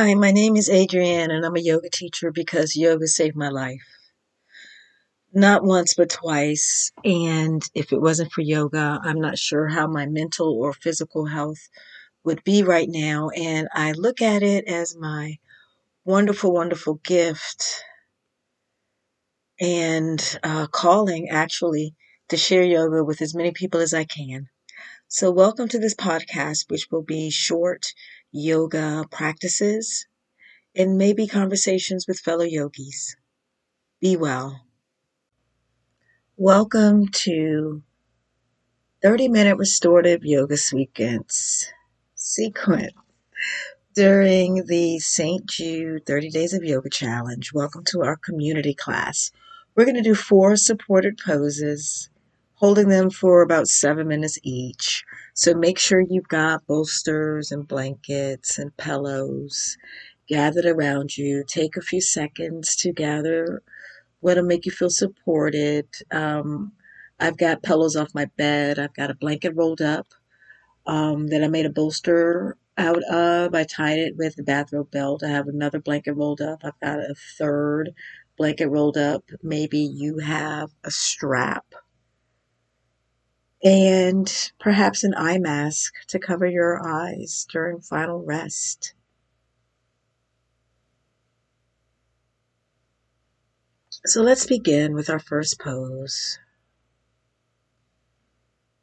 Hi, my name is Adrienne, and I'm a yoga teacher because yoga saved my life. Not once, but twice. And if it wasn't for yoga, I'm not sure how my mental or physical health would be right now. And I look at it as my wonderful, wonderful gift and uh, calling, actually, to share yoga with as many people as I can. So, welcome to this podcast, which will be short yoga practices and maybe conversations with fellow yogis. Be well. Welcome to 30 minute restorative yoga sequence sequence during the St. Jude 30 Days of Yoga Challenge. Welcome to our community class. We're going to do four supported poses, holding them for about seven minutes each. So make sure you've got bolsters and blankets and pillows gathered around you. Take a few seconds to gather what'll make you feel supported. Um, I've got pillows off my bed. I've got a blanket rolled up um, that I made a bolster out of. I tied it with a bathrobe belt. I have another blanket rolled up. I've got a third blanket rolled up. Maybe you have a strap. And perhaps an eye mask to cover your eyes during final rest. So let's begin with our first pose.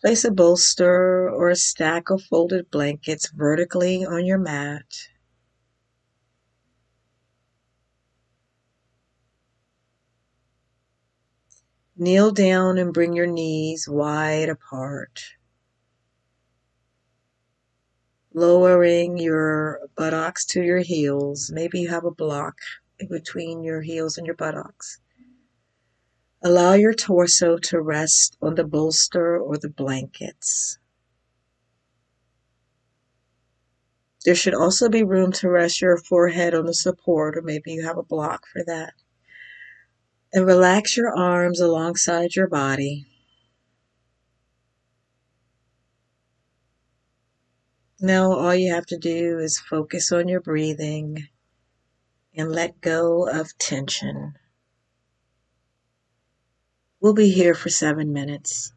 Place a bolster or a stack of folded blankets vertically on your mat. Kneel down and bring your knees wide apart. Lowering your buttocks to your heels. Maybe you have a block between your heels and your buttocks. Allow your torso to rest on the bolster or the blankets. There should also be room to rest your forehead on the support, or maybe you have a block for that. And relax your arms alongside your body. Now, all you have to do is focus on your breathing and let go of tension. We'll be here for seven minutes.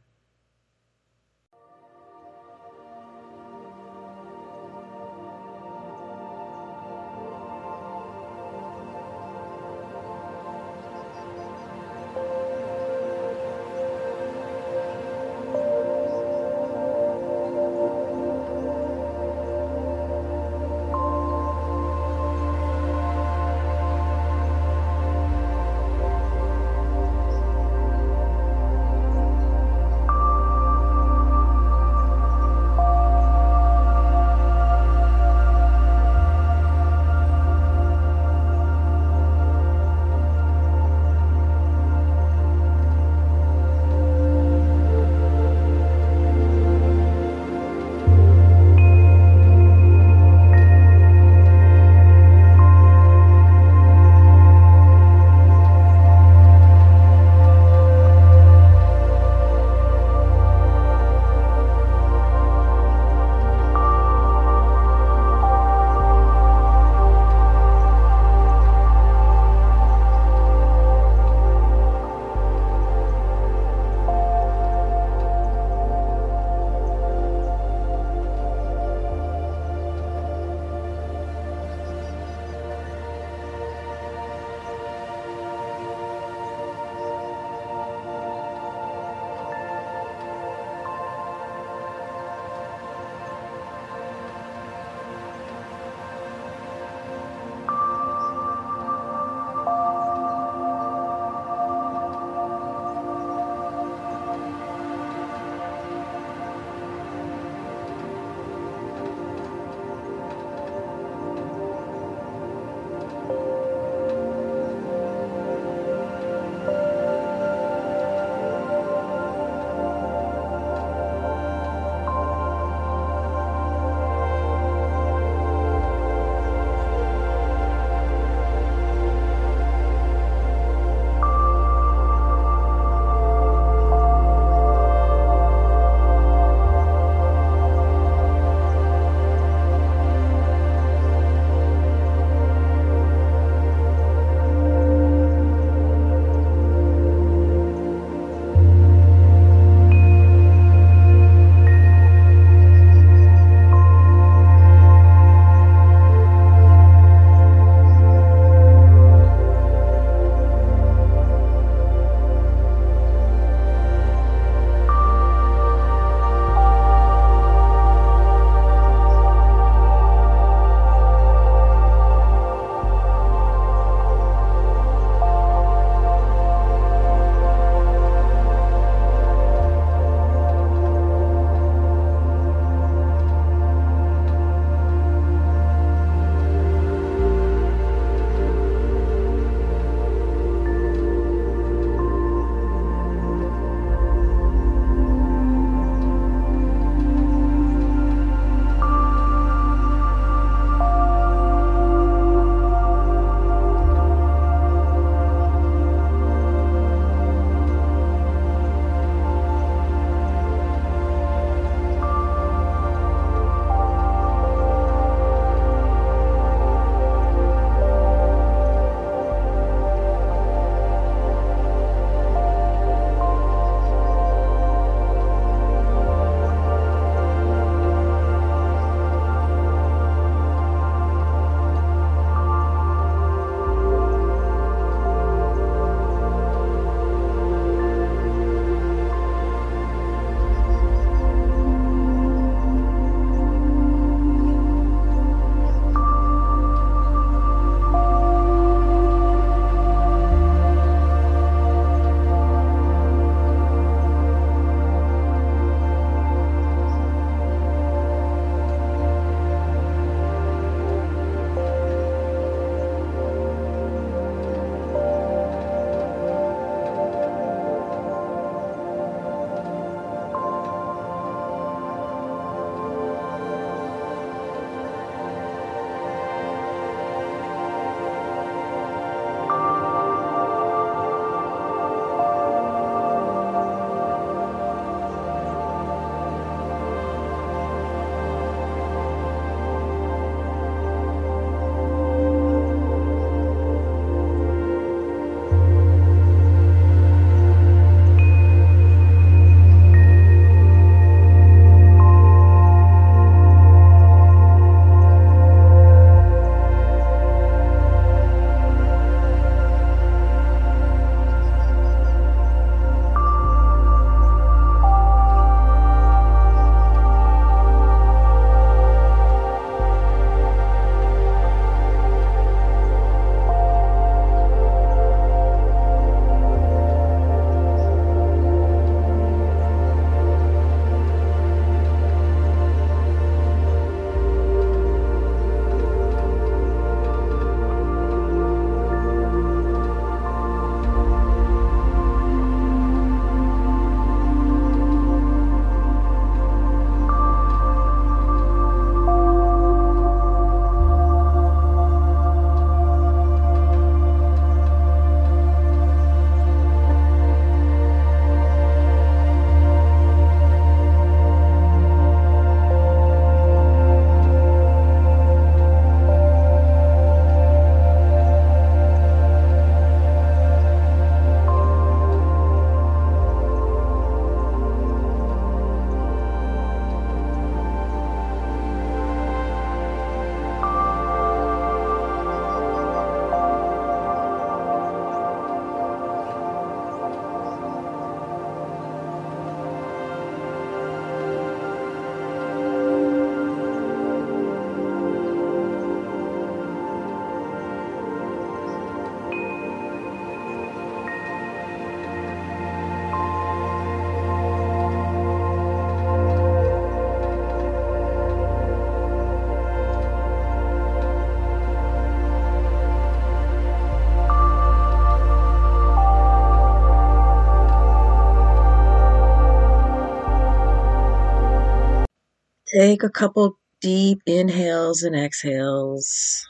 Take a couple deep inhales and exhales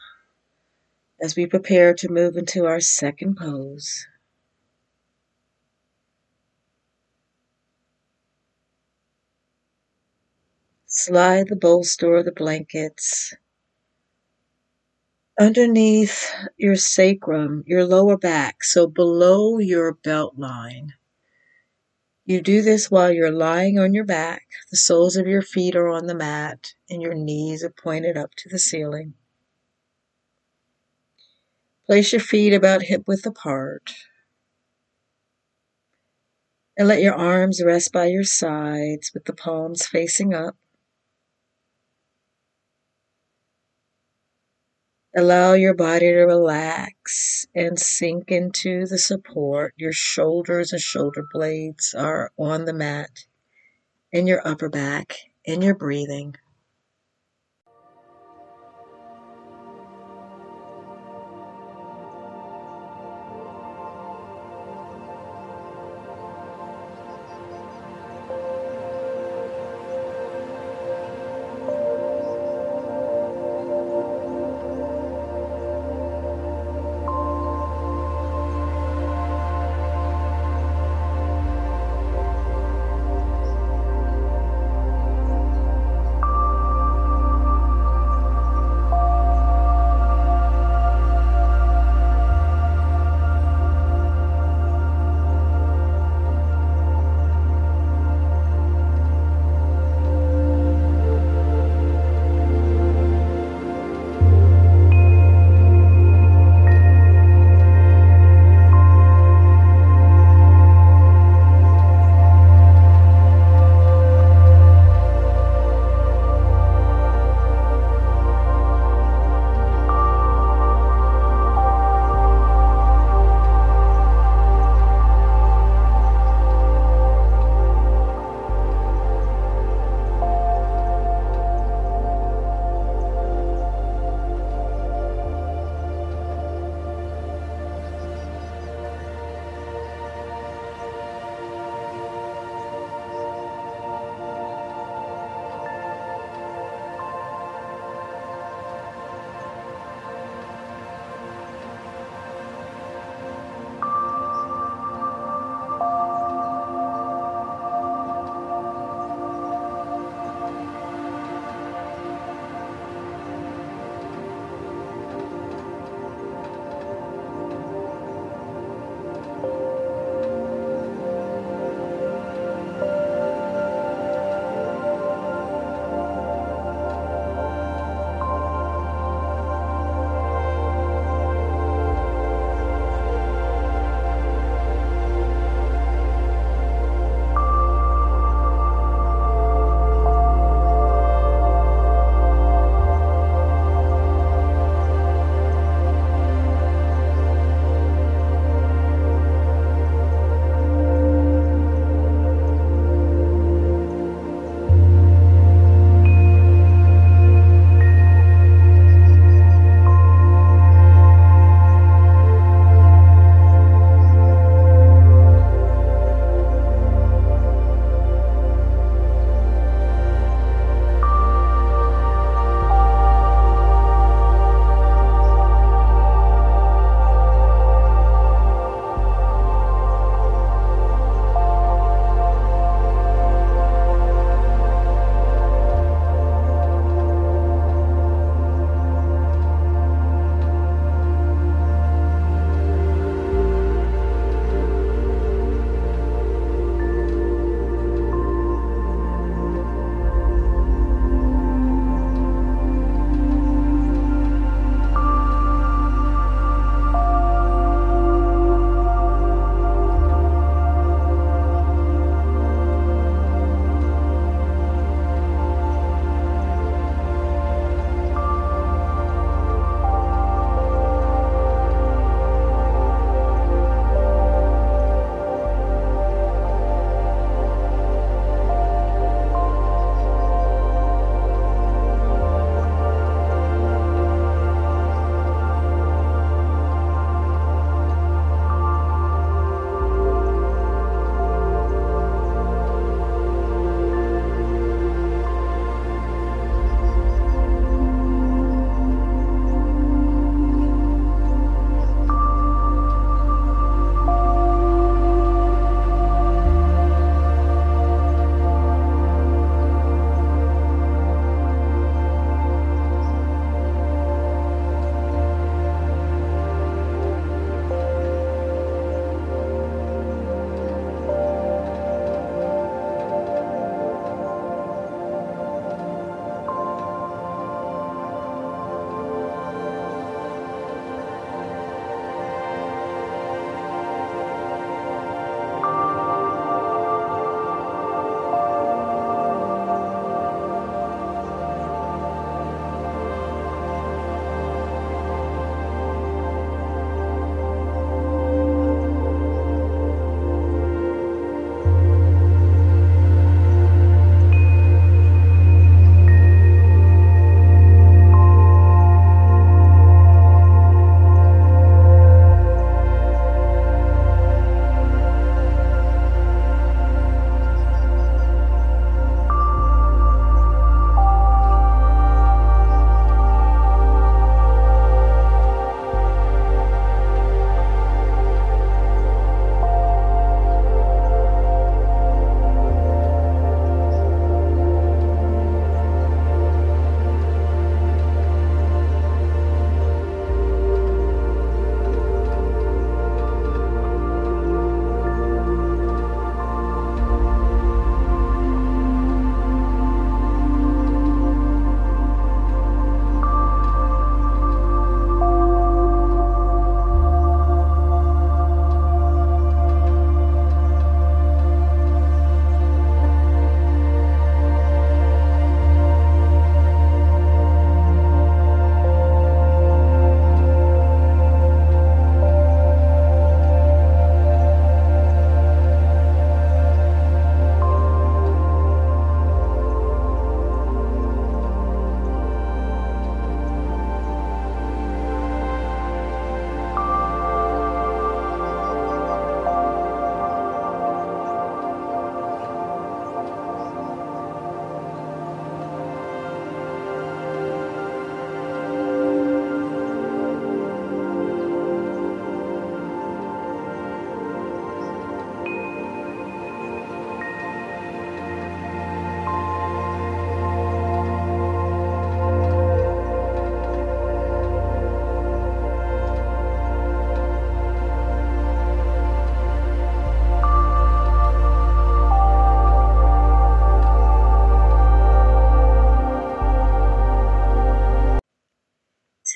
as we prepare to move into our second pose. Slide the bolster or the blankets underneath your sacrum, your lower back, so below your belt line. You do this while you're lying on your back. The soles of your feet are on the mat and your knees are pointed up to the ceiling. Place your feet about hip width apart. And let your arms rest by your sides with the palms facing up. Allow your body to relax and sink into the support. Your shoulders and shoulder blades are on the mat, and your upper back, and your breathing.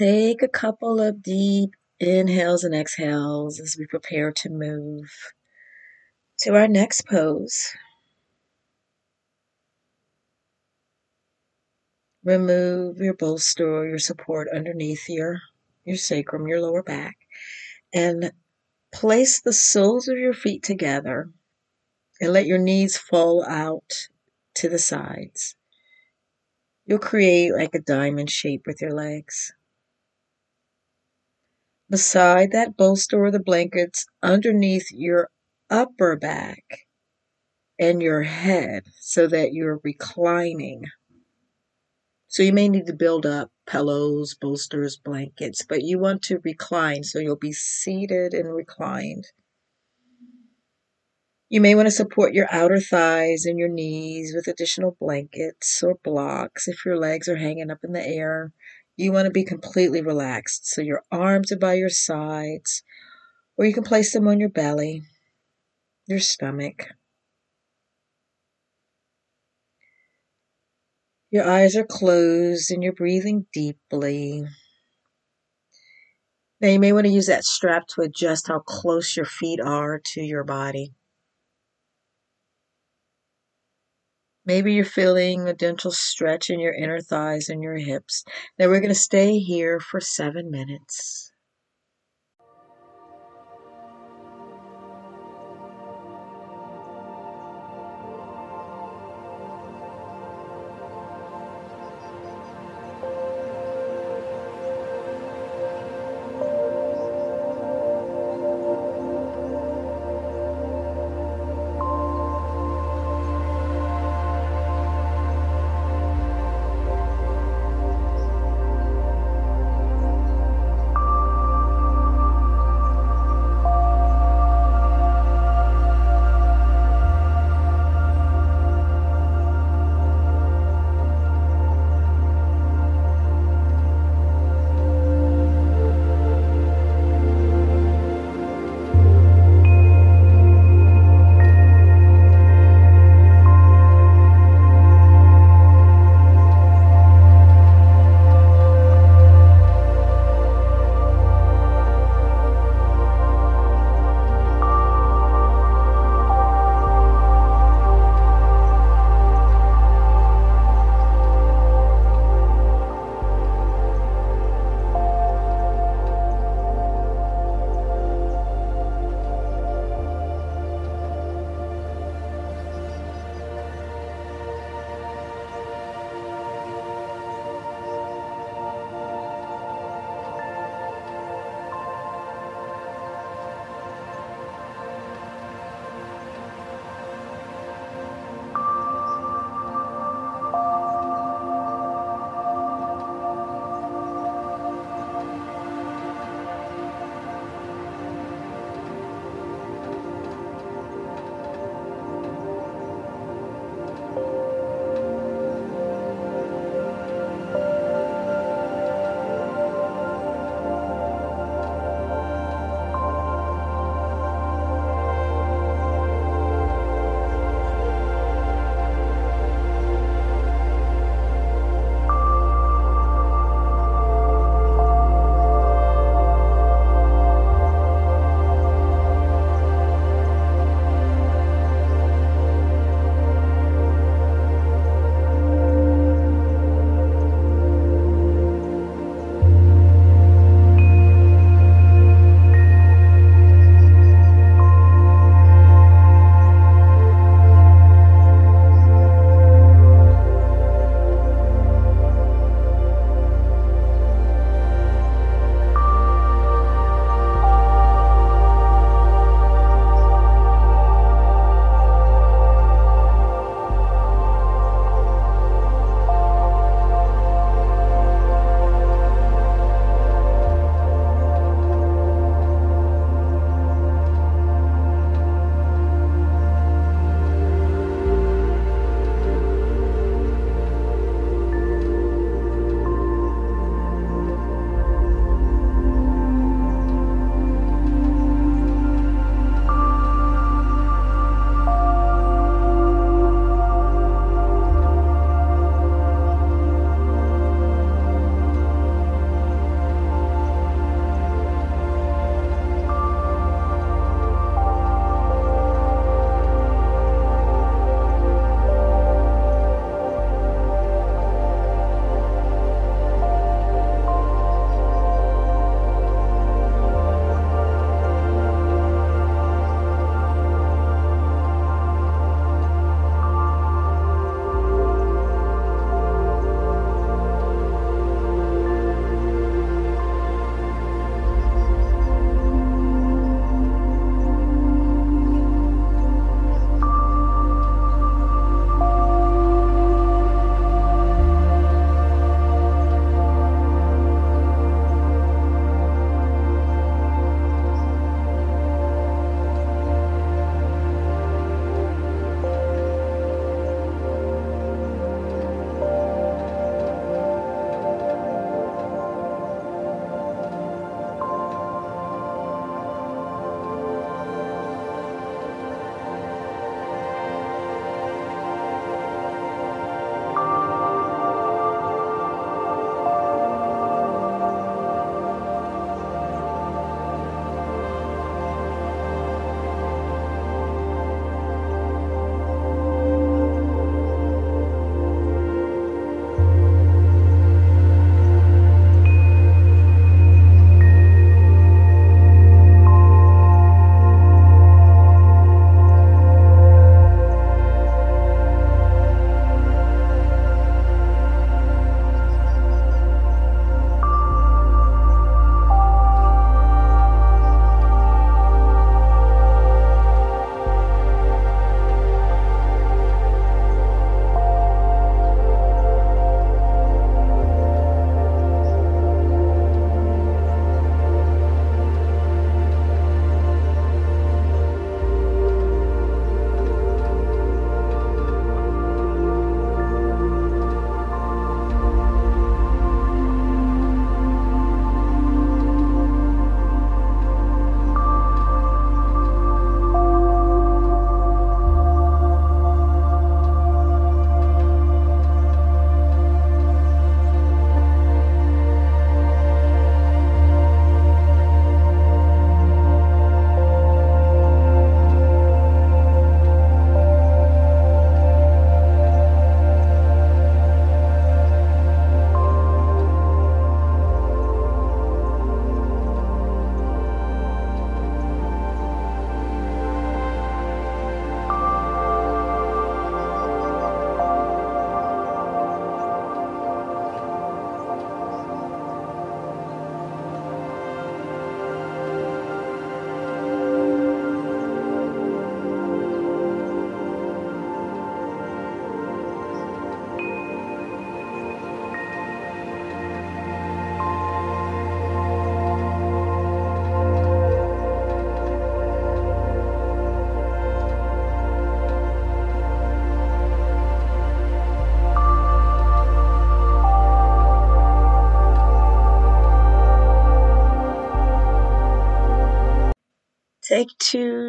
Take a couple of deep inhales and exhales as we prepare to move to our next pose. Remove your bolster or your support underneath your, your sacrum, your lower back, and place the soles of your feet together and let your knees fall out to the sides. You'll create like a diamond shape with your legs. Beside that bolster or the blankets underneath your upper back and your head so that you're reclining so you may need to build up pillows, bolsters, blankets, but you want to recline so you'll be seated and reclined. You may want to support your outer thighs and your knees with additional blankets or blocks if your legs are hanging up in the air. You want to be completely relaxed so your arms are by your sides, or you can place them on your belly, your stomach. Your eyes are closed and you're breathing deeply. Now, you may want to use that strap to adjust how close your feet are to your body. Maybe you're feeling a gentle stretch in your inner thighs and your hips. Now, we're going to stay here for seven minutes.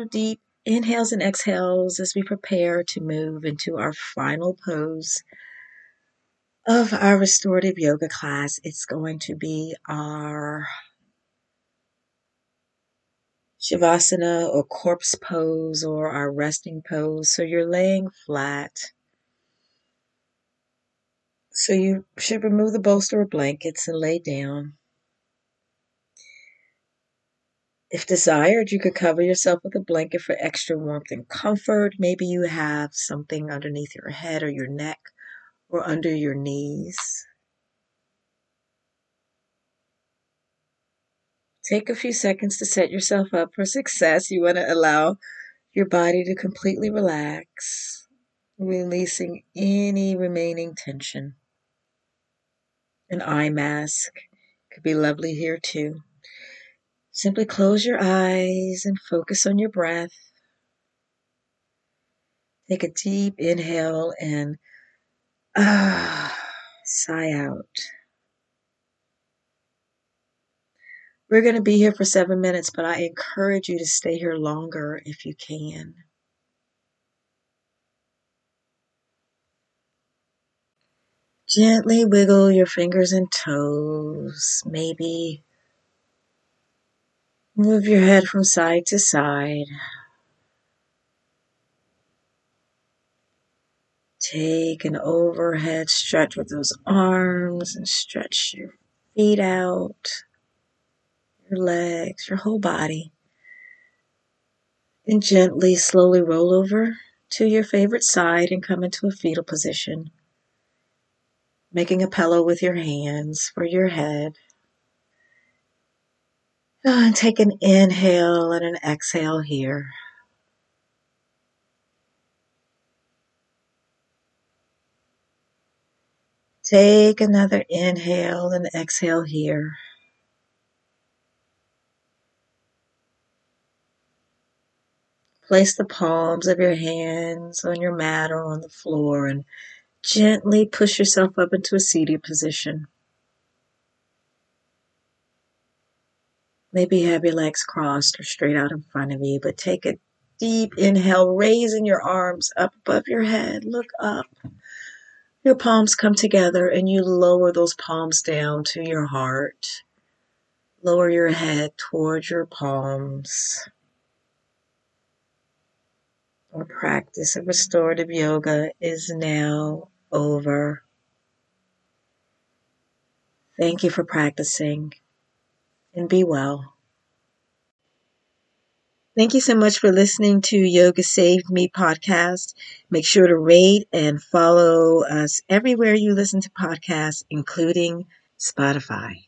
Deep inhales and exhales as we prepare to move into our final pose of our restorative yoga class. It's going to be our Shavasana or corpse pose or our resting pose. So you're laying flat. So you should remove the bolster or blankets and lay down. If desired, you could cover yourself with a blanket for extra warmth and comfort. Maybe you have something underneath your head or your neck or under your knees. Take a few seconds to set yourself up for success. You want to allow your body to completely relax, releasing any remaining tension. An eye mask could be lovely here too. Simply close your eyes and focus on your breath. Take a deep inhale and ah, sigh out. We're going to be here for seven minutes, but I encourage you to stay here longer if you can. Gently wiggle your fingers and toes. Maybe move your head from side to side. Take an overhead stretch with those arms and stretch your feet out, your legs, your whole body. And gently, slowly roll over to your favorite side and come into a fetal position making a pillow with your hands for your head. And take an inhale and an exhale here. Take another inhale and exhale here. Place the palms of your hands on your mat or on the floor and Gently push yourself up into a seated position. Maybe have your legs crossed or straight out in front of you, but take a deep inhale, raising your arms up above your head. Look up. Your palms come together and you lower those palms down to your heart. Lower your head towards your palms. Our practice of restorative yoga is now over. Thank you for practicing and be well. Thank you so much for listening to Yoga Saved Me podcast. Make sure to rate and follow us everywhere you listen to podcasts, including Spotify.